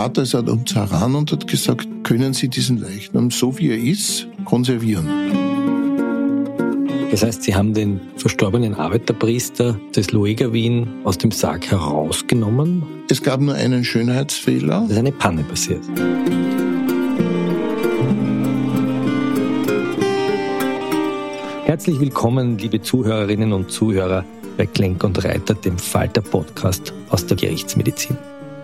Trat also an uns heran und hat gesagt, können Sie diesen Leichnam so wie er ist konservieren? Das heißt, Sie haben den verstorbenen Arbeiterpriester des Luega Wien aus dem Sarg herausgenommen? Es gab nur einen Schönheitsfehler. Es ist eine Panne passiert. Herzlich willkommen, liebe Zuhörerinnen und Zuhörer bei Klenk und Reiter, dem Falter-Podcast aus der Gerichtsmedizin.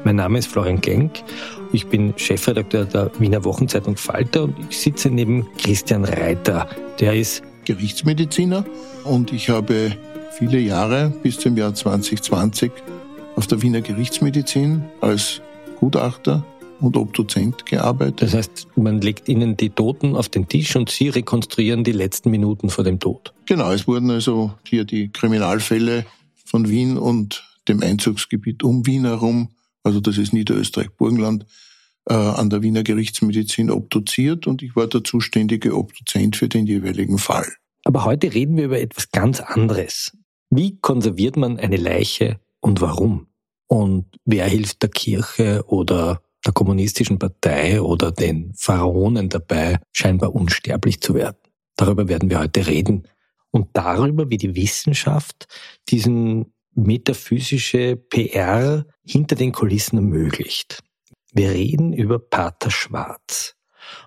Mein Name ist Florian Klenk. Ich bin Chefredakteur der Wiener Wochenzeitung Falter und ich sitze neben Christian Reiter. Der ist Gerichtsmediziner und ich habe viele Jahre bis zum Jahr 2020 auf der Wiener Gerichtsmedizin als Gutachter und Obduzent gearbeitet. Das heißt, man legt Ihnen die Toten auf den Tisch und Sie rekonstruieren die letzten Minuten vor dem Tod. Genau, es wurden also hier die Kriminalfälle von Wien und dem Einzugsgebiet um Wien herum, also das ist Niederösterreich-Burgenland, äh, an der Wiener Gerichtsmedizin obduziert und ich war der zuständige Obduzent für den jeweiligen Fall. Aber heute reden wir über etwas ganz anderes. Wie konserviert man eine Leiche und warum? Und wer hilft der Kirche oder der kommunistischen Partei oder den Pharaonen dabei, scheinbar unsterblich zu werden? Darüber werden wir heute reden. Und darüber, wie die Wissenschaft diesen metaphysische PR hinter den Kulissen ermöglicht. Wir reden über Pater Schwarz.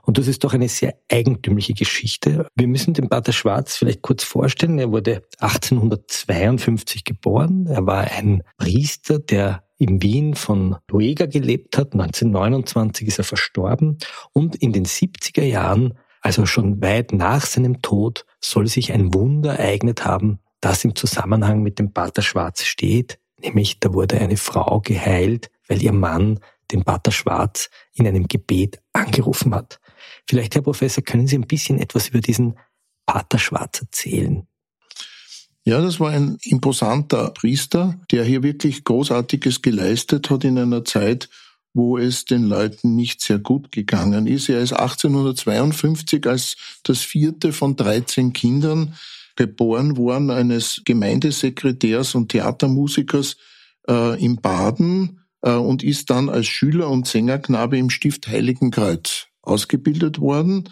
Und das ist doch eine sehr eigentümliche Geschichte. Wir müssen den Pater Schwarz vielleicht kurz vorstellen. Er wurde 1852 geboren. Er war ein Priester, der in Wien von Luega gelebt hat. 1929 ist er verstorben. Und in den 70er Jahren, also schon weit nach seinem Tod, soll sich ein Wunder ereignet haben, das im Zusammenhang mit dem Pater Schwarz steht. Nämlich, da wurde eine Frau geheilt, weil ihr Mann den Pater Schwarz in einem Gebet angerufen hat. Vielleicht, Herr Professor, können Sie ein bisschen etwas über diesen Pater Schwarz erzählen? Ja, das war ein imposanter Priester, der hier wirklich Großartiges geleistet hat in einer Zeit, wo es den Leuten nicht sehr gut gegangen ist. Er ist 1852 als das vierte von 13 Kindern geboren worden, eines Gemeindesekretärs und Theatermusikers äh, in Baden äh, und ist dann als Schüler und Sängerknabe im Stift Heiligenkreuz ausgebildet worden,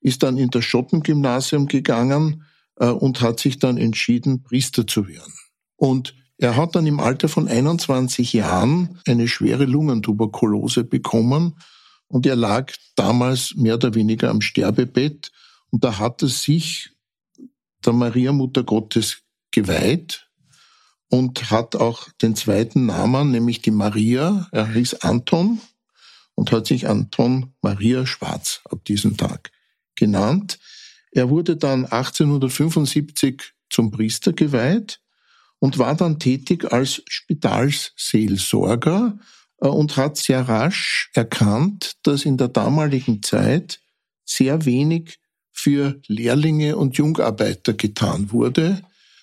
ist dann in das Schottengymnasium gegangen äh, und hat sich dann entschieden, Priester zu werden. Und er hat dann im Alter von 21 Jahren eine schwere Lungentuberkulose bekommen und er lag damals mehr oder weniger am Sterbebett und da hat er sich der Maria Mutter Gottes geweiht und hat auch den zweiten Namen, nämlich die Maria. Er hieß Anton und hat sich Anton Maria Schwarz ab diesem Tag genannt. Er wurde dann 1875 zum Priester geweiht und war dann tätig als Spitalsseelsorger äh, und hat sehr rasch erkannt, dass in der damaligen Zeit sehr wenig für Lehrlinge und Jungarbeiter getan wurde.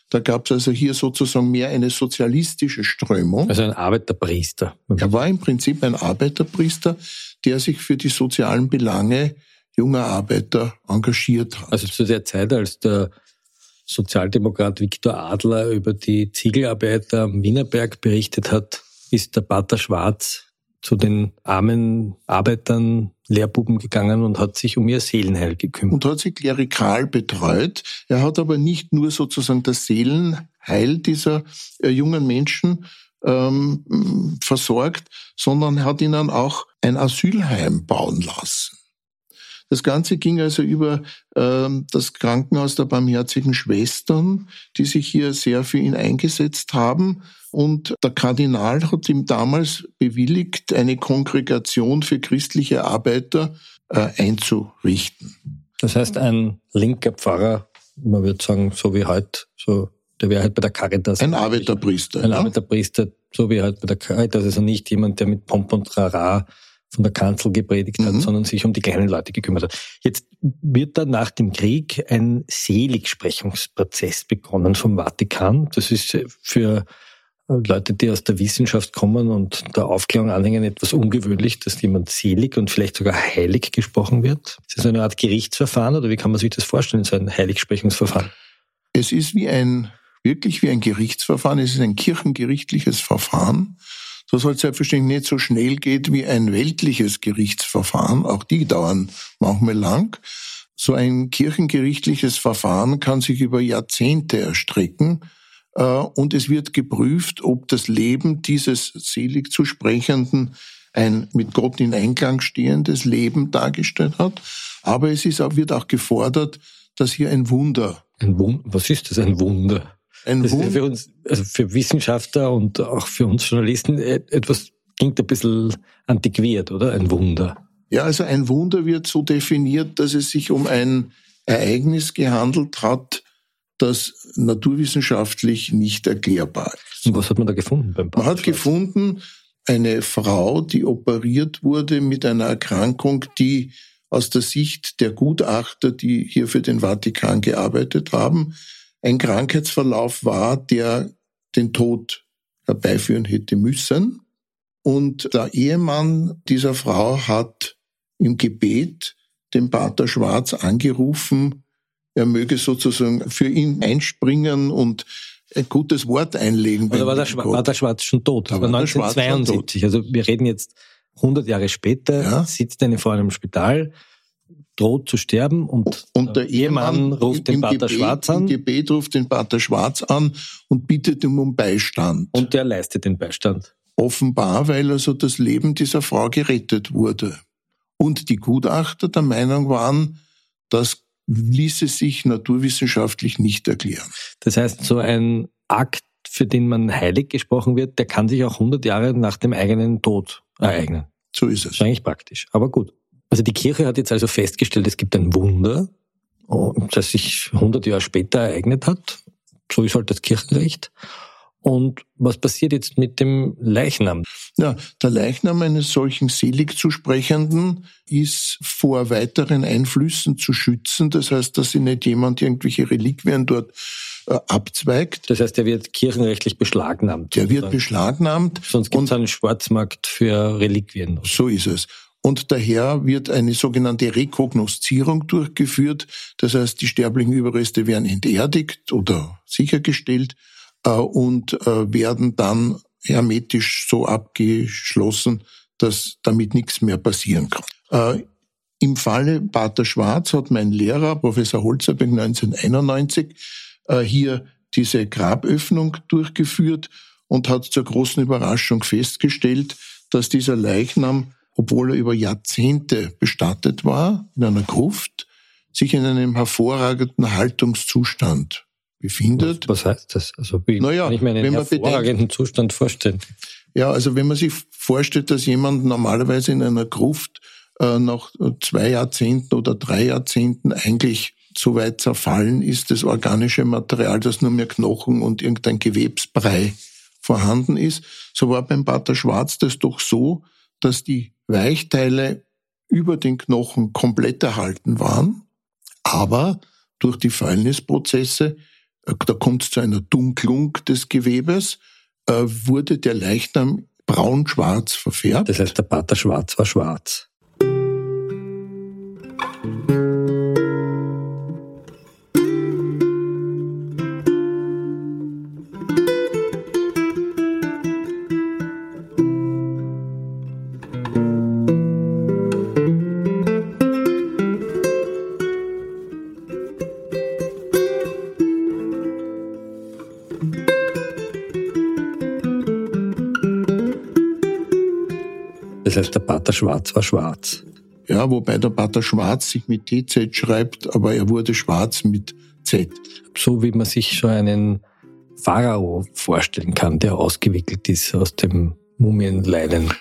Da gab es also hier sozusagen mehr eine sozialistische Strömung. Also ein Arbeiterpriester. Er war im Prinzip ein Arbeiterpriester, der sich für die sozialen Belange junger Arbeiter engagiert hat. Also zu der Zeit, als der Sozialdemokrat Viktor Adler über die Ziegelarbeiter am Wienerberg berichtet hat, ist der Pater Schwarz zu den armen Arbeitern, Lehrbuben gegangen und hat sich um ihr Seelenheil gekümmert. Und hat sie klerikal betreut. Er hat aber nicht nur sozusagen das Seelenheil dieser äh, jungen Menschen ähm, versorgt, sondern hat ihnen auch ein Asylheim bauen lassen. Das Ganze ging also über ähm, das Krankenhaus der Barmherzigen Schwestern, die sich hier sehr für ihn eingesetzt haben. Und der Kardinal hat ihm damals bewilligt, eine Kongregation für christliche Arbeiter äh, einzurichten. Das heißt, ein linker Pfarrer, man würde sagen, so wie heute, so, der wäre halt bei der Caritas. Ein Arbeiterpriester. Ein ja? Arbeiterpriester, so wie halt bei der Caritas, also nicht jemand, der mit Pomp und Rara von der Kanzel gepredigt hat, mhm. sondern sich um die kleinen Leute gekümmert hat. Jetzt wird da nach dem Krieg ein Seligsprechungsprozess begonnen vom Vatikan. Das ist für Leute, die aus der Wissenschaft kommen und der Aufklärung anhängen, etwas ungewöhnlich, dass jemand selig und vielleicht sogar heilig gesprochen wird. Ist das eine Art Gerichtsverfahren oder wie kann man sich das vorstellen, so ein Heiligsprechungsverfahren? Es ist wie ein, wirklich wie ein Gerichtsverfahren. Es ist ein kirchengerichtliches Verfahren das halt selbstverständlich nicht so schnell geht wie ein weltliches Gerichtsverfahren. Auch die dauern manchmal lang. So ein kirchengerichtliches Verfahren kann sich über Jahrzehnte erstrecken. Äh, und es wird geprüft, ob das Leben dieses selig zu Sprechenden ein mit Gott in Einklang stehendes Leben dargestellt hat. Aber es ist auch, wird auch gefordert, dass hier ein Wunder. Ein Wunder? Was ist das, ein Wunder? Ein das ist für uns, also für Wissenschaftler und auch für uns Journalisten e-, etwas klingt ein bisschen antiquiert, oder? Ein Wunder. Ja, also ein Wunder wird so definiert, dass es sich um ein Ereignis gehandelt hat, das naturwissenschaftlich nicht erklärbar ist. Und was hat man da gefunden beim Man hat gefunden, eine Frau, die operiert wurde mit einer Erkrankung, die aus der Sicht der Gutachter, die hier für den Vatikan gearbeitet haben, ein Krankheitsverlauf war, der den Tod herbeiführen hätte müssen. Und der Ehemann dieser Frau hat im Gebet den Pater Schwarz angerufen, er möge sozusagen für ihn einspringen und ein gutes Wort einlegen. Also war der, Schwa war der Schwarz schon tot? Das war 1972. Also wir reden jetzt 100 Jahre später, ja? sitzt eine Frau im Spital, droht zu sterben und, und der Ehemann ruft den Pater Gebet, Schwarz an. Im Gebet ruft den Pater Schwarz an und bittet ihm um Beistand. Und der leistet den Beistand. Offenbar, weil also das Leben dieser Frau gerettet wurde. Und die Gutachter der Meinung waren, das ließe sich naturwissenschaftlich nicht erklären. Das heißt, so ein Akt, für den man heilig gesprochen wird, der kann sich auch 100 Jahre nach dem eigenen Tod ereignen. So ist es. Das ist eigentlich praktisch, aber gut. Also die Kirche hat jetzt also festgestellt, es gibt ein Wunder, das sich 100 Jahre später ereignet hat. So ist halt das Kirchenrecht. Und was passiert jetzt mit dem Leichnam? Ja, der Leichnam eines solchen Seligzusprechenden ist vor weiteren Einflüssen zu schützen. Das heißt, dass sich nicht jemand irgendwelche Reliquien dort äh, abzweigt. Das heißt, er wird kirchenrechtlich beschlagnahmt. Der wird beschlagnahmt. Sonst gibt es einen Schwarzmarkt für Reliquien. Oder? So ist es und daher wird eine sogenannte Rekognoszierung durchgeführt. Das heißt, die sterblichen Überreste werden enterdigt oder sichergestellt äh, und äh, werden dann hermetisch so abgeschlossen, dass damit nichts mehr passieren kann. Äh, Im Falle Pater Schwarz hat mein Lehrer, Professor Holzerbeck, 1991 äh, hier diese Graböffnung durchgeführt und hat zur großen Überraschung festgestellt, dass dieser Leichnam obwohl er über Jahrzehnte bestattet war, in einer Gruft, sich in einem hervorragenden Haltungszustand befindet. Was, heißt das? Also wie naja, kann ich mir einen wenn man hervorragenden bedenkt, Zustand vorstellen? Ja, also wenn man sich vorstellt, dass jemand normalerweise in einer Gruft äh, nach zwei Jahrzehnten oder drei Jahrzehnten eigentlich so weit zerfallen ist, das organische Material, dass nur mehr Knochen und irgendein Gewebsbrei vorhanden ist, so war beim Pater Schwarz das doch so, dass die Weichteile über den Knochen komplett erhalten waren, aber durch die Fäulnisprozesse, äh, da kommt es zu einer Dunklung des Gewebes, äh, wurde der Leichnam braun-schwarz verfärbt. Das heißt, der Pater Schwarz war schwarz. Das heißt, der Pater Schwarz war schwarz. Ja, wobei der Pater Schwarz sich mit TZ schreibt, aber er wurde schwarz mit Z. So wie man sich schon einen Pharao vorstellen kann, der ausgewickelt ist aus dem Mumienleiden.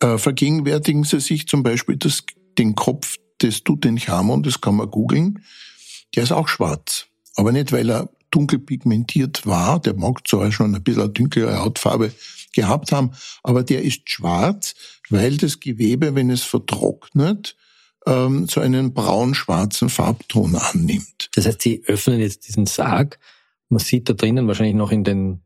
Äh, vergegenwärtigen Sie sich zum Beispiel das, den Kopf des Tutanchamun, das kann man googeln, der ist auch schwarz. Aber nicht, weil er dunkel pigmentiert war, der mag zwar schon ein bisschen dunklere Hautfarbe gehabt haben, aber der ist schwarz, weil das Gewebe, wenn es vertrocknet, ähm, so einen braun-schwarzen Farbton annimmt. Das heißt, Sie öffnen jetzt diesen Sarg, man sieht da drinnen wahrscheinlich noch in den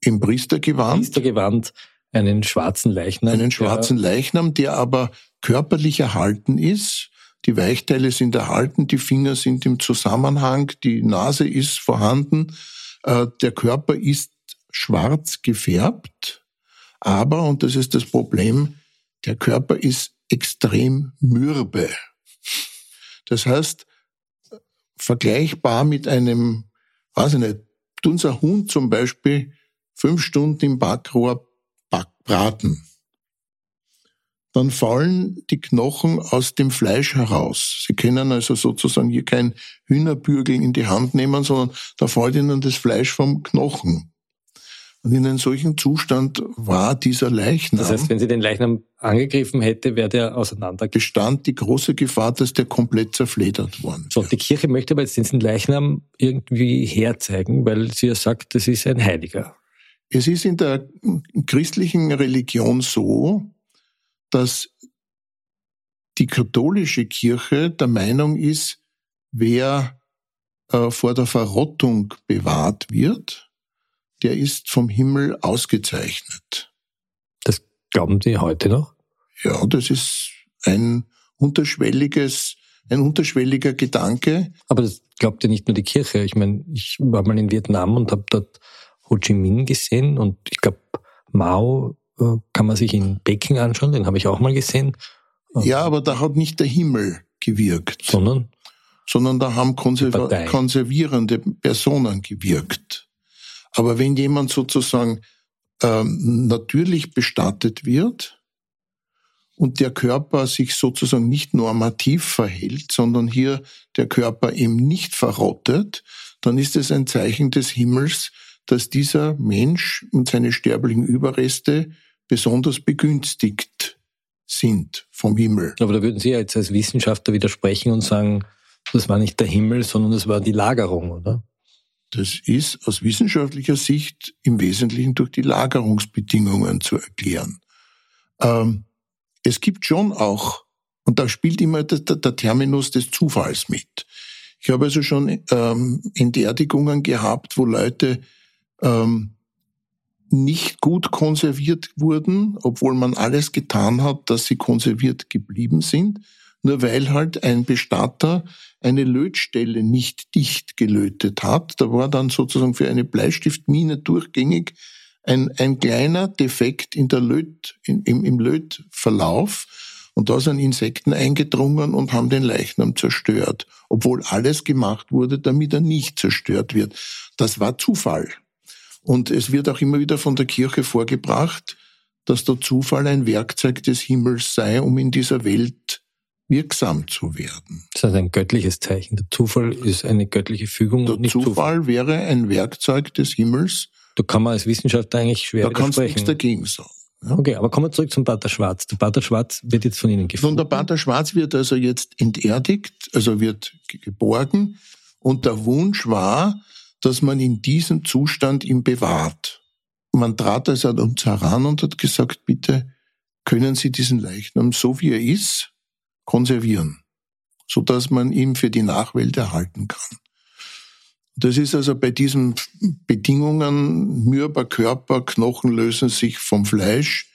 im Priestergewand, Priestergewand einen schwarzen Leichnam. Einen schwarzen Leichnam, der aber körperlich erhalten ist. Die Weichteile sind erhalten, die Finger sind im Zusammenhang, die Nase ist vorhanden, äh, der Körper ist schwarz gefärbt, aber, und das ist das Problem, der Körper ist extrem mürbe. Das heißt, vergleichbar mit einem, weiß ich nicht, unser Hund zum Beispiel fünf Stunden im Backrohr braten. Dann fallen die Knochen aus dem Fleisch heraus. Sie können also sozusagen hier kein Hühnerbürgel in die Hand nehmen, sondern da fällt ihnen das Fleisch vom Knochen. Und in einem solchen Zustand war dieser Leichnam. Das heißt, wenn sie den Leichnam angegriffen hätte, wäre der auseinander. Bestand die große Gefahr, dass der komplett zerfledert worden So, die Kirche möchte aber jetzt diesen Leichnam irgendwie herzeigen, weil sie ja sagt, das ist ein Heiliger. Es ist in der christlichen Religion so, dass die katholische Kirche der Meinung ist, wer äh, vor der Verrottung bewahrt wird, der ist vom Himmel ausgezeichnet. Das glauben Sie heute noch? Ja, das ist ein unterschwelliges, ein unterschwelliger Gedanke. Aber das glaubt ja nicht nur die Kirche. Ich meine, ich war mal in Vietnam und habe dort Ho Chi Minh gesehen und ich glaube, Mao äh, kann man sich in Peking anschauen, den habe ich auch mal gesehen. Ja, aber da hat nicht der Himmel gewirkt. Sondern? Sondern da haben konserv konservierende Personen gewirkt. Aber wenn jemand sozusagen ähm, natürlich bestattet wird und der Körper sich sozusagen nicht normativ verhält, sondern hier der Körper eben nicht verrottet, dann ist es ein Zeichen des Himmels, dass dieser Mensch und seine sterblichen Überreste besonders begünstigt sind vom Himmel. Aber da würden Sie ja jetzt als Wissenschaftler widersprechen und sagen, das war nicht der Himmel, sondern das war die Lagerung, oder? Das ist aus wissenschaftlicher Sicht im Wesentlichen durch die Lagerungsbedingungen zu erklären. Ähm, es gibt schon auch, und da spielt immer der, der Terminus des Zufalls mit. Ich habe also schon ähm, Enterdigungen gehabt, wo Leute ähm, nicht gut konserviert wurden, obwohl man alles getan hat, dass sie konserviert geblieben sind, nur weil halt ein Bestatter eine Lötstelle nicht dicht gelötet hat. Da war dann sozusagen für eine Bleistiftmine durchgängig ein, ein kleiner Defekt in der Löt, in, im, im Lötverlauf. Und da sind Insekten eingedrungen und haben den Leichnam zerstört, obwohl alles gemacht wurde, damit er nicht zerstört wird. Das war Zufall. Und es wird auch immer wieder von der Kirche vorgebracht, dass der Zufall ein Werkzeug des Himmels sei, um in dieser Welt wirksam zu werden. Das ist ein göttliches Zeichen. Der Zufall ist eine göttliche Fügung. Der Zufall, Zufall, wäre ein Werkzeug des Himmels. Da kann man als Wissenschaftler eigentlich schwer Da kannst du nichts dagegen sagen. Ja? Okay, aber kommen wir zurück zum Pater Schwarz. Der Pater Schwarz wird jetzt von Ihnen gefunden. Und der Pater Schwarz wird also jetzt enterdigt, also wird geborgen. Und der Wunsch war, dass man in diesem Zustand ihn bewahrt. Man trat also an uns heran und hat gesagt, bitte können Sie diesen Leichnam so wie er ist konservieren, so dass man ihn für die Nachwelt erhalten kann. Das ist also bei diesen Bedingungen, mürber Körper, Knochen lösen sich vom Fleisch,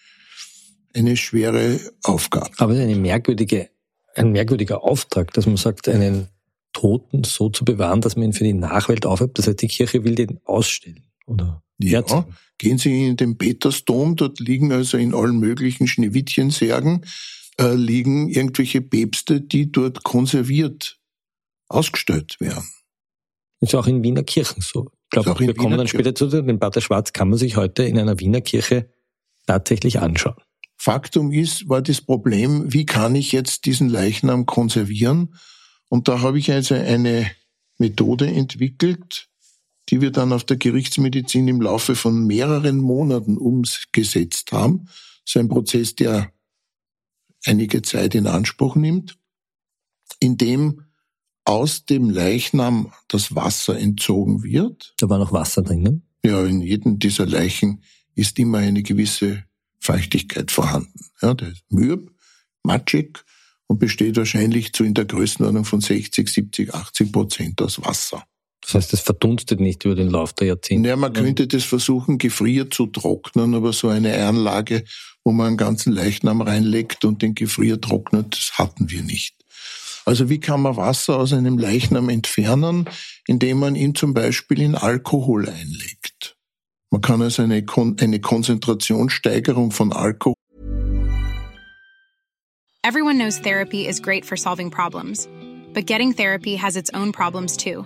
eine schwere Aufgabe. Aber eine merkwürdige, ein merkwürdiger Auftrag, dass man sagt, einen Toten so zu bewahren, dass man ihn für die Nachwelt aufhebt. Das heißt, die Kirche will den ausstellen, oder? Ja, gehen Sie in den Petersdom, dort liegen also in allen möglichen Schneewittchensärgen, äh, liegen irgendwelche Päpste, die dort konserviert ausgestellt werden. Ist auch in Wiener Kirchen so. Ich glaube, wir kommen dann später zu, den Pater Schwarz kann man sich heute in einer Wiener Kirche tatsächlich anschauen. Faktum ist, war das Problem, wie kann ich jetzt diesen Leichnam konservieren? Und da habe ich also eine Methode entwickelt, die wir dann auf der Gerichtsmedizin im Laufe von mehreren Monaten umgesetzt haben. Das ist ein Prozess, der einige Zeit in Anspruch nimmt. indem aus dem Leichnam das Wasser entzogen wird. Da war noch Wasser drin, ne? Ja, in jedem dieser Leichen ist immer eine gewisse Feuchtigkeit vorhanden. Ja, der ist mürb, matschig und besteht wahrscheinlich zu in der Größenordnung von 60, 70, 80 Prozent aus Wasser. Das heißt, es verdunstet nicht über den Lauf der Jahrzehnte. Ja, man könnte das versuchen, gefriert zu trocknen, aber so eine Anlage, wo man einen ganzen Leichnam reinlegt und den gefriert trocknet, das hatten wir nicht. Also wie kann man Wasser aus einem Leichnam entfernen, indem man ihn zum Beispiel in Alkohol einlegt? Man kann also eine, Kon eine Konzentrationssteigerung von Alkohol. Everyone knows therapy is great for solving problems, but getting therapy has its own problems too,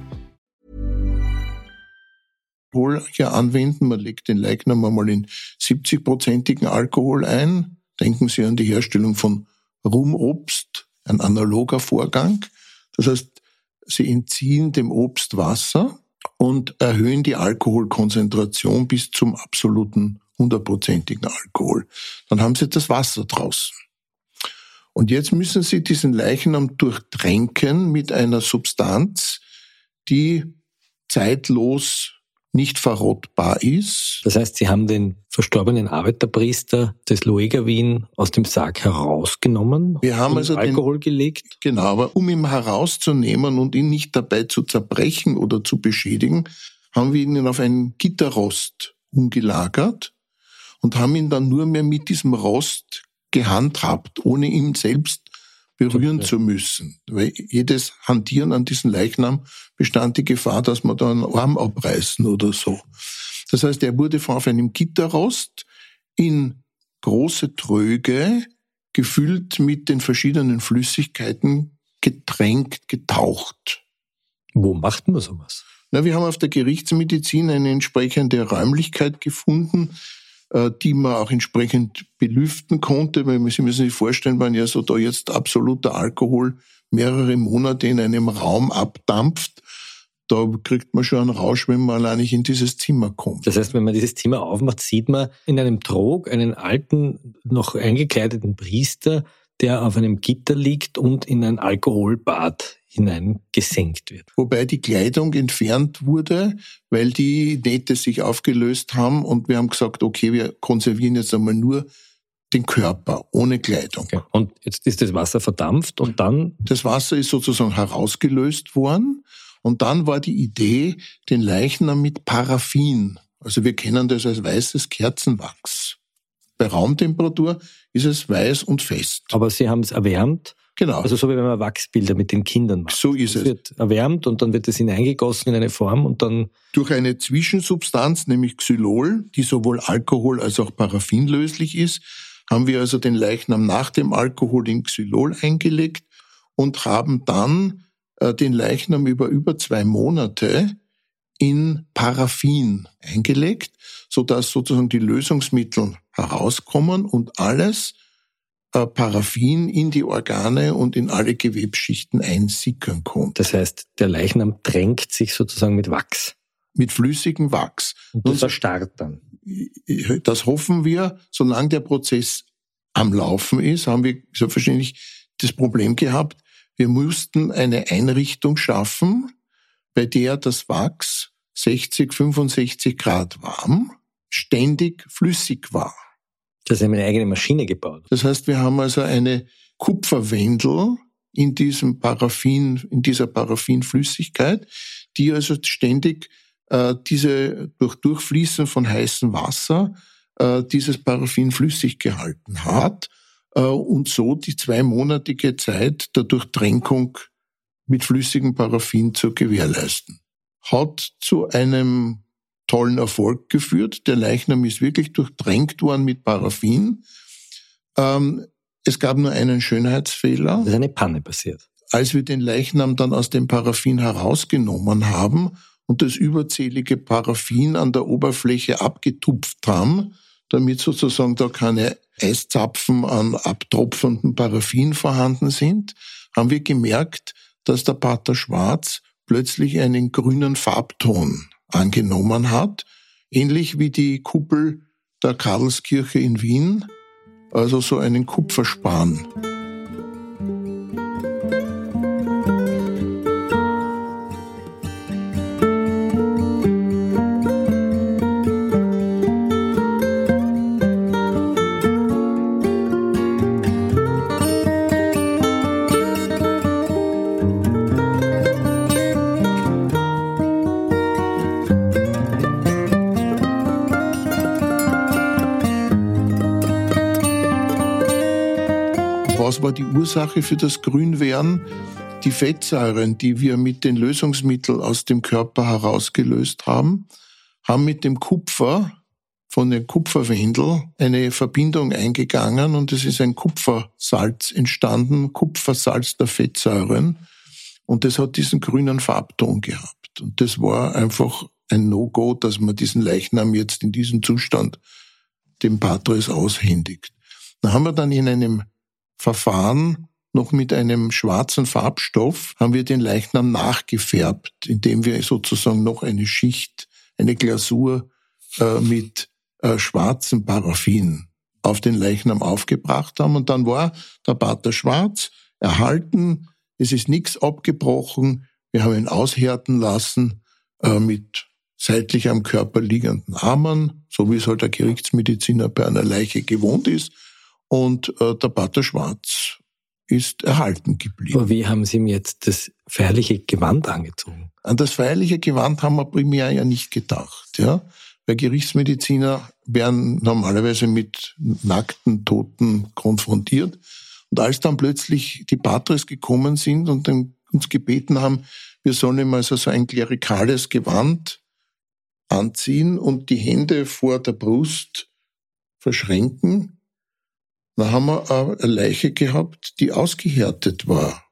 ja anwenden. Man legt den Leichnam einmal in 70-prozentigen Alkohol ein. Denken Sie an die Herstellung von Rumobst, ein analoger Vorgang. Das heißt, Sie entziehen dem Obst Wasser und erhöhen die Alkoholkonzentration bis zum absoluten hundertprozentigen Alkohol. Dann haben Sie das Wasser draußen. Und jetzt müssen Sie diesen Leichnam durchtränken mit einer Substanz, die zeitlos nicht verrottbar ist. Das heißt, Sie haben den verstorbenen Arbeiterpriester des Lueger Wien aus dem Sarg herausgenommen, Wir haben also Alkohol den, gelegt. Genau, aber um ihn herauszunehmen und ihn nicht dabei zu zerbrechen oder zu beschädigen, haben wir ihn auf einen Gitterrost umgelagert und haben ihn dann nur mehr mit diesem Rost gehandhabt, ohne ihn selbst berühren zu müssen. Weil jedes Hantieren an diesem Leichnam bestand die Gefahr, dass man da einen Arm abreißen oder so. Das heißt, er wurde auf einem Gitterrost in große Tröge gefüllt mit den verschiedenen Flüssigkeiten getränkt, getaucht. Wo macht man sowas? Na, wir haben auf der Gerichtsmedizin eine entsprechende Räumlichkeit gefunden, die man auch entsprechend belüften konnte, weil Sie müssen sich vorstellen, wenn ja so da jetzt absoluter Alkohol mehrere Monate in einem Raum abdampft, da kriegt man schon einen Rausch, wenn man allein nicht in dieses Zimmer kommt. Das heißt, wenn man dieses Zimmer aufmacht, sieht man in einem Trog einen alten, noch eingekleideten Priester, der auf einem Gitter liegt und in ein Alkoholbad hineingesenkt wird. Wobei die Kleidung entfernt wurde, weil die Nähte sich aufgelöst haben und wir haben gesagt, okay, wir konservieren jetzt einmal nur den Körper ohne Kleidung. Okay. Und jetzt ist das Wasser verdampft und dann? Das Wasser ist sozusagen herausgelöst worden und dann war die Idee, den Leichnam mit Paraffin, also wir kennen das als weißes Kerzenwachs. Bei Raumtemperatur ist es weiß und fest. Aber Sie haben es erwärmt Genau. Also so wie wenn man Wachsbilder mit den Kindern macht. So ist es. Es wird erwärmt und dann wird es hineingegossen in eine Form und dann... Durch eine Zwischensubstanz, nämlich Xylol, die sowohl Alkohol als auch Paraffin löslich ist, haben wir also den Leichnam nach dem Alkohol in Xylol eingelegt und haben dann äh, den Leichnam über über zwei Monate in Paraffin eingelegt, so dass sozusagen die Lösungsmittel herauskommen und alles äh, Paraffin in die Organe und in alle Gewebschichten einsickern konnte. Das heißt, der Leichnam drängt sich sozusagen mit Wachs. Mit flüssigem Wachs. Und das erstarrt dann. Das hoffen wir, solange der Prozess am Laufen ist, haben wir selbstverständlich das Problem gehabt, wir mussten eine Einrichtung schaffen, bei der das Wachs 60, 65 Grad warm, ständig flüssig war. Das haben eine eigene Maschine gebaut. Das heißt, wir haben also eine Kupferwendel in diesem Paraffin, in dieser Paraffinflüssigkeit, die also ständig äh, diese durch Durchfließen von heißem Wasser äh, dieses Paraffin flüssig gehalten hat äh, und so die zweimonatige Zeit der Durchtränkung mit flüssigem Paraffin zu gewährleisten. Hat zu einem tollen Erfolg geführt. Der Leichnam ist wirklich durchtränkt worden mit Paraffin. Ähm, es gab nur einen Schönheitsfehler. Es ist eine Panne passiert. Als wir den Leichnam dann aus dem Paraffin herausgenommen haben und das überzählige Paraffin an der Oberfläche abgetupft haben, damit sozusagen da keine Eiszapfen an abtropfendem Paraffin vorhanden sind, haben wir gemerkt, dass der Pater Schwarz plötzlich einen grünen Farbton angenommen hat, ähnlich wie die Kuppel der Karlskirche in Wien, also so einen Kupferspan. Ursache für das Grünwerden? Die Fettsäuren, die wir mit den Lösungsmitteln aus dem Körper herausgelöst haben, haben mit dem Kupfer von den Kupferwendel eine Verbindung eingegangen und es ist ein Kupfersalz entstanden, Kupfersalz der Fettsäuren. Und das hat diesen grünen Farbton gehabt. Und das war einfach ein No-Go, dass man diesen Leichnam jetzt in diesem Zustand dem Patris aushändigt. Da haben wir dann in einem Verfahren noch mit einem schwarzen Farbstoff haben wir den Leichnam nachgefärbt, indem wir sozusagen noch eine Schicht, eine Glasur äh, mit äh, schwarzem Paraffin auf den Leichnam aufgebracht haben. Und dann war der Pater schwarz erhalten, es ist nichts abgebrochen, wir haben ihn aushärten lassen äh, mit seitlich am Körper liegenden Armen, so wie es halt der Gerichtsmediziner bei einer Leiche gewohnt ist und äh, der Pater Schwarz ist erhalten geblieben. Aber wie haben Sie ihm jetzt das feierliche Gewand angezogen? An das feierliche Gewand haben wir primär ja nicht gedacht, ja. Weil Gerichtsmediziner werden normalerweise mit nackten Toten konfrontiert. Und als dann plötzlich die Patres gekommen sind und uns gebeten haben, wir sollen ihm also so ein klerikales Gewand anziehen und die Hände vor der Brust verschränken, da haben wir eine Leiche gehabt, die ausgehärtet war.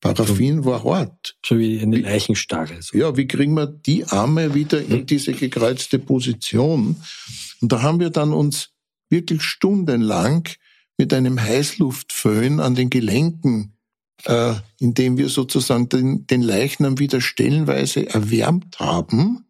Paraffin war hart. So wie eine Leichenstarre. So. Ja, wie kriegen wir die Arme wieder in hm. diese gekreuzte Position? Und da haben wir dann uns wirklich stundenlang mit einem Heißluftföhn an den Gelenken, äh, indem wir sozusagen den, den Leichnam wieder stellenweise erwärmt haben,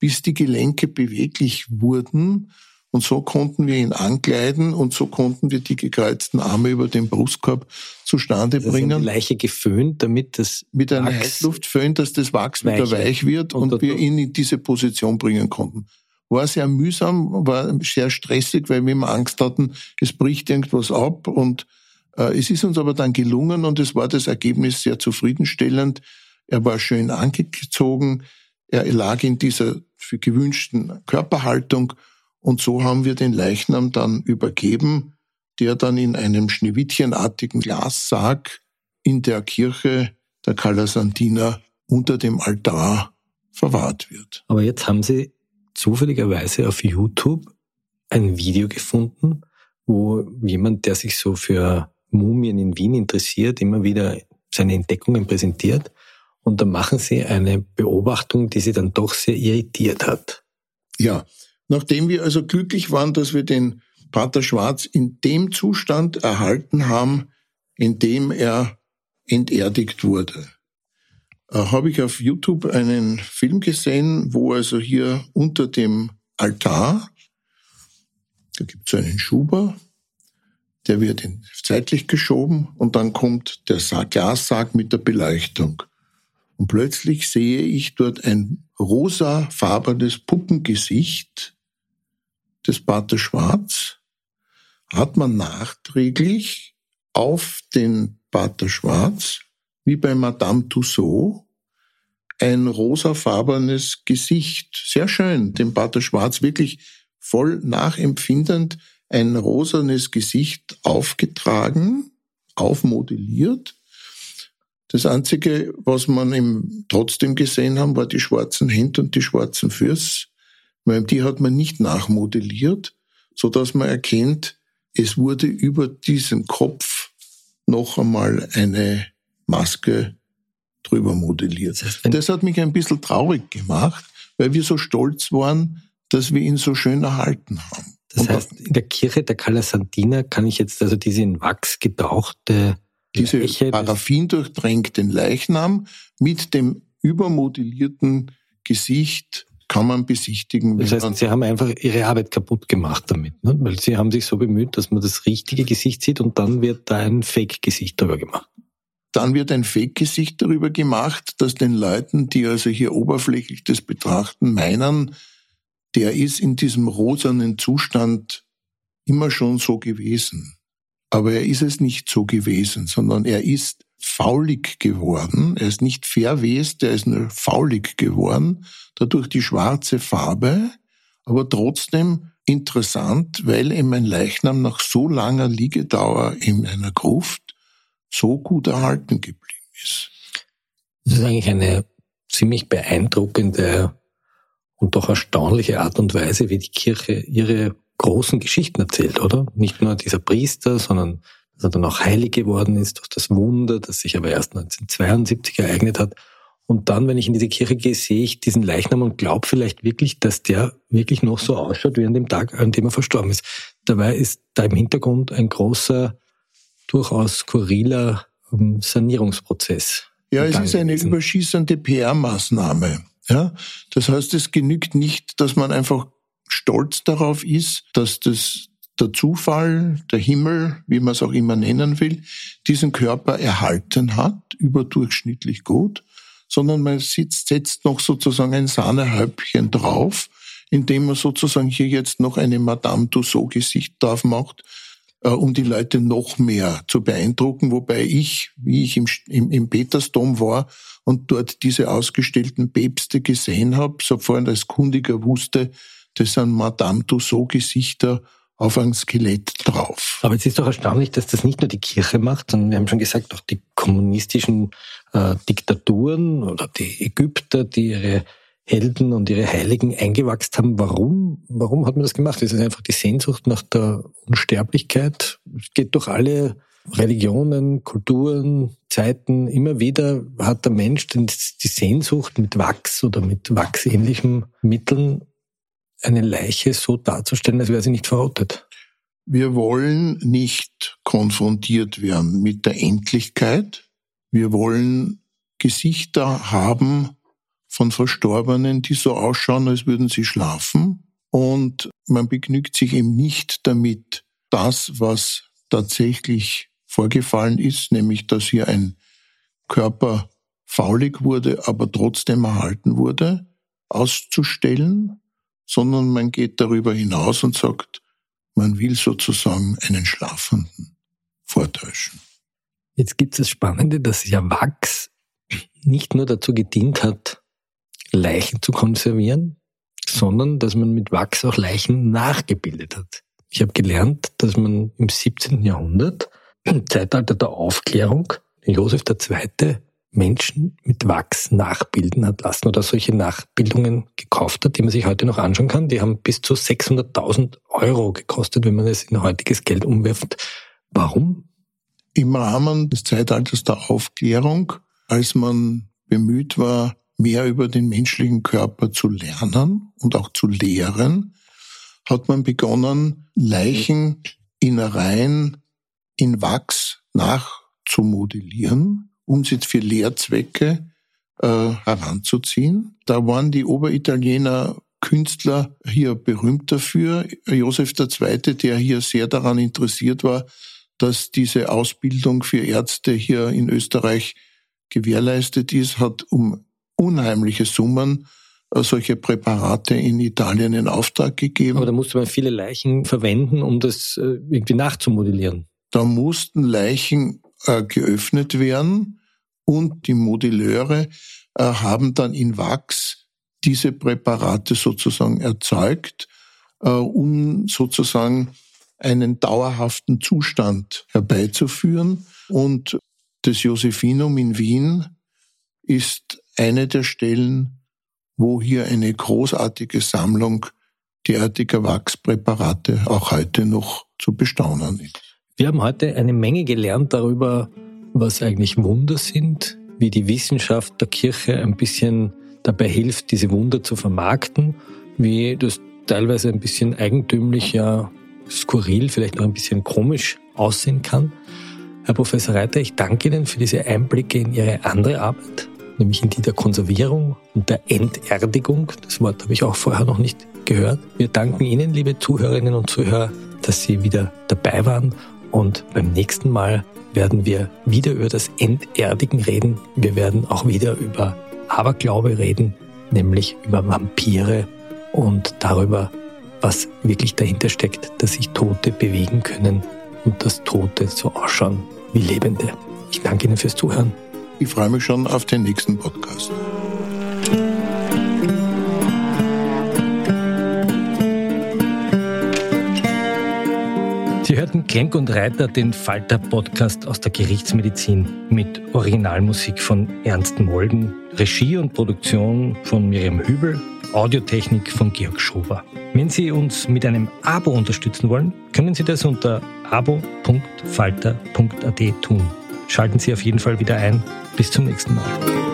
bis die Gelenke beweglich wurden und so konnten wir ihn ankleiden und so konnten wir die gekreuzten Arme über den Brustkorb zustande also bringen. Die Leiche geföhnt, damit das mit einer Heißluft föhnt, dass das Wachs wieder weich wird und, und wir ihn in diese Position bringen konnten. War sehr mühsam, war sehr stressig, weil wir immer Angst hatten, es bricht irgendwas ab und äh, es ist uns aber dann gelungen und es war das Ergebnis sehr zufriedenstellend. Er war schön angezogen, er lag in dieser für gewünschten Körperhaltung und so haben wir den Leichnam dann übergeben, der dann in einem schneewittchenartigen Glassarg in der Kirche der Calasantina unter dem Altar verwahrt wird. Aber jetzt haben Sie zufälligerweise auf YouTube ein Video gefunden, wo jemand, der sich so für Mumien in Wien interessiert, immer wieder seine Entdeckungen präsentiert. Und da machen Sie eine Beobachtung, die Sie dann doch sehr irritiert hat. Ja, Nachdem wir also glücklich waren, dass wir den Pater Schwarz in dem Zustand erhalten haben, in dem er enterdigt wurde, äh, habe ich auf YouTube einen Film gesehen, wo also hier unter dem Altar, da gibt es einen Schuber, der wird zeitlich geschoben und dann kommt der Glassarg mit der Beleuchtung. Und plötzlich sehe ich dort ein rosafarbenes Puppengesicht des Pater Schwarz hat man nachträglich auf den Pater Schwarz, wie bei Madame Tussaud, ein rosafarbenes Gesicht. Sehr schön, dem Pater Schwarz wirklich voll nachempfindend ein rosanes Gesicht aufgetragen, aufmodelliert. Das Einzige, was man ihm trotzdem gesehen haben, war die schwarzen Hände und die schwarzen Füße weil die hat man nicht nachmodelliert, so dass man erkennt, es wurde über diesen Kopf noch einmal eine Maske drüber modelliert. Das hat mich ein bisschen traurig gemacht, weil wir so stolz waren, dass wir ihn so schön erhalten haben. Das heißt, in der Kirche der Calasantina kann ich jetzt also diese in Wachs getauchte diese paraffin durchtränkten Leichnam mit dem übermodellierten Gesicht kann man besichtigen. Das heißt, Sie haben einfach Ihre Arbeit kaputt gemacht damit, ne? weil Sie haben sich so bemüht, dass man das richtige Gesicht sieht und dann wird da ein Fake-Gesicht drüber gemacht. Dann wird ein Fake-Gesicht darüber gemacht, dass den Leuten, die also hier oberflächlich das betrachten, meinen, der ist in diesem rosanen Zustand immer schon so gewesen. Aber er ist es nicht so gewesen, sondern er ist faulig geworden. Er ist nicht verwest, er ist nur faulig geworden, dadurch die schwarze Farbe, aber trotzdem interessant, weil ihm ein Leichnam nach so langer Liegedauer in einer Gruft so gut erhalten geblieben ist. Das ist eigentlich eine ziemlich beeindruckende und doch erstaunliche Art und Weise, wie die Kirche ihre großen Geschichten erzählt, oder? Nicht nur dieser Priester, sondern dass er dann auch heilig geworden ist durch das Wunder, das sich aber erst 1972 ereignet hat. Und dann, wenn ich in diese Kirche gehe, sehe ich diesen Leichnam und glaube vielleicht wirklich, dass der wirklich noch so ausschaut wie an dem Tag, an dem er verstorben ist. Dabei ist da im Hintergrund ein großer, durchaus skurriler ähm, Sanierungsprozess. Ja, es ist eine überschießende PR-Maßnahme. Ja, das heißt, es genügt nicht, dass man einfach stolz darauf ist, dass das der Zufall, der Himmel, wie man es auch immer nennen will, diesen Körper erhalten hat, überdurchschnittlich gut, sondern man sitzt, setzt noch sozusagen ein Sahnehäubchen drauf, indem man sozusagen hier jetzt noch eine Madame Tussaud-Gesicht drauf macht, äh, um die Leute noch mehr zu beeindrucken, wobei ich, wie ich im, im, im Petersdom war und dort diese ausgestellten Päpste gesehen habe, sofort als Kundiger wusste, das sind Madame Tussaud-Gesichter auf ein Skelett drauf. Aber es ist doch erstaunlich, dass das nicht nur die Kirche macht, sondern wir haben schon gesagt, auch die kommunistischen äh, Diktaturen oder die Ägypter, die ihre Helden und ihre Heiligen eingewachsen haben. Warum? Warum hat man das gemacht? Ist es einfach die Sehnsucht nach der Unsterblichkeit? Es geht durch alle Religionen, Kulturen, Zeiten. Immer wieder hat der Mensch die Sehnsucht mit Wachs oder mit wachsähnlichen Mitteln eine Leiche so darzustellen, als wäre sie nicht verrottet. Wir wollen nicht konfrontiert werden mit der Endlichkeit. Wir wollen Gesichter haben von Verstorbenen, die so ausschauen, als würden sie schlafen. Und man begnügt sich eben nicht damit, das, was tatsächlich vorgefallen ist, nämlich dass hier ein Körper faulig wurde, aber trotzdem erhalten wurde, auszustellen, sondern man geht darüber hinaus und sagt, man will sozusagen einen Schlafenden vortäuschen. Jetzt gibt es das Spannende, dass ja Wachs nicht nur dazu gedient hat, Leichen zu konservieren, sondern dass man mit Wachs auch Leichen nachgebildet hat. Ich habe gelernt, dass man im 17. Jahrhundert, im Zeitalter der Aufklärung, Josef II. Menschen mit Wachs nachbilden hat lassen oder solche Nachbildungen gekauft hat, die man sich heute noch anschauen kann. Die haben bis zu 600.000 Euro gekostet, wenn man es in heutiges Geld umwirft. Warum? Im Rahmen des Zeitalters der Aufklärung, als man bemüht war, mehr über den menschlichen Körper zu lernen und auch zu lehren, hat man begonnen, Leicheninnereien in Wachs nachzumodellieren um sie für Lehrzwecke äh, heranzuziehen. Da waren die Oberitaliener Künstler hier berühmt dafür. Josef II., der hier sehr daran interessiert war, dass diese Ausbildung für Ärzte hier in Österreich gewährleistet ist, hat um unheimliche Summen äh, solche Präparate in Italien in Auftrag gegeben. Aber da musste man viele Leichen verwenden, um das äh, irgendwie nachzumodellieren. Da mussten Leichen äh, geöffnet werden und die Modelleure äh, haben dann in Wachs diese Präparate sozusagen erzeugt, äh, um sozusagen einen dauerhaften Zustand herbeizuführen. Und das Josephinum in Wien ist eine der Stellen, wo hier eine großartige Sammlung derartiger Wachspräparate auch heute noch zu bestaunen ist. Wir haben heute eine Menge gelernt darüber, was eigentlich Wunder sind, wie die Wissenschaft der Kirche ein bisschen dabei hilft, diese Wunder zu vermarkten, wie das teilweise ein bisschen eigentümlich, ja skurril, vielleicht noch ein bisschen komisch aussehen kann. Herr Professor Reiter, ich danke Ihnen für diese Einblicke in Ihre andere Arbeit, nämlich in die der Konservierung und der Enterdigung. Das Wort habe ich auch vorher noch nicht gehört. Wir danken Ihnen, liebe Zuhörerinnen und Zuhörer, dass Sie wieder dabei waren und beim nächsten Mal werden wir wieder über das Enterdigen reden. Wir werden auch wieder über Aberglaube reden, nämlich über Vampire und darüber, was wirklich dahinter steckt, dass sich Tote bewegen können und dass Tote so ausschauen wie Lebende. Ich danke Ihnen fürs Zuhören. Ich freue mich schon auf den nächsten Podcast. Hörten Klenk und Reiter, den Falter-Podcast aus der Gerichtsmedizin mit Originalmusik von Ernst Molden, Regie und Produktion von Miriam Hübel, Audiotechnik von Georg Schober. Wenn Sie uns mit einem Abo unterstützen wollen, können Sie das unter abo.falter.at tun. Schalten Sie auf jeden Fall wieder ein. Bis zum nächsten Mal.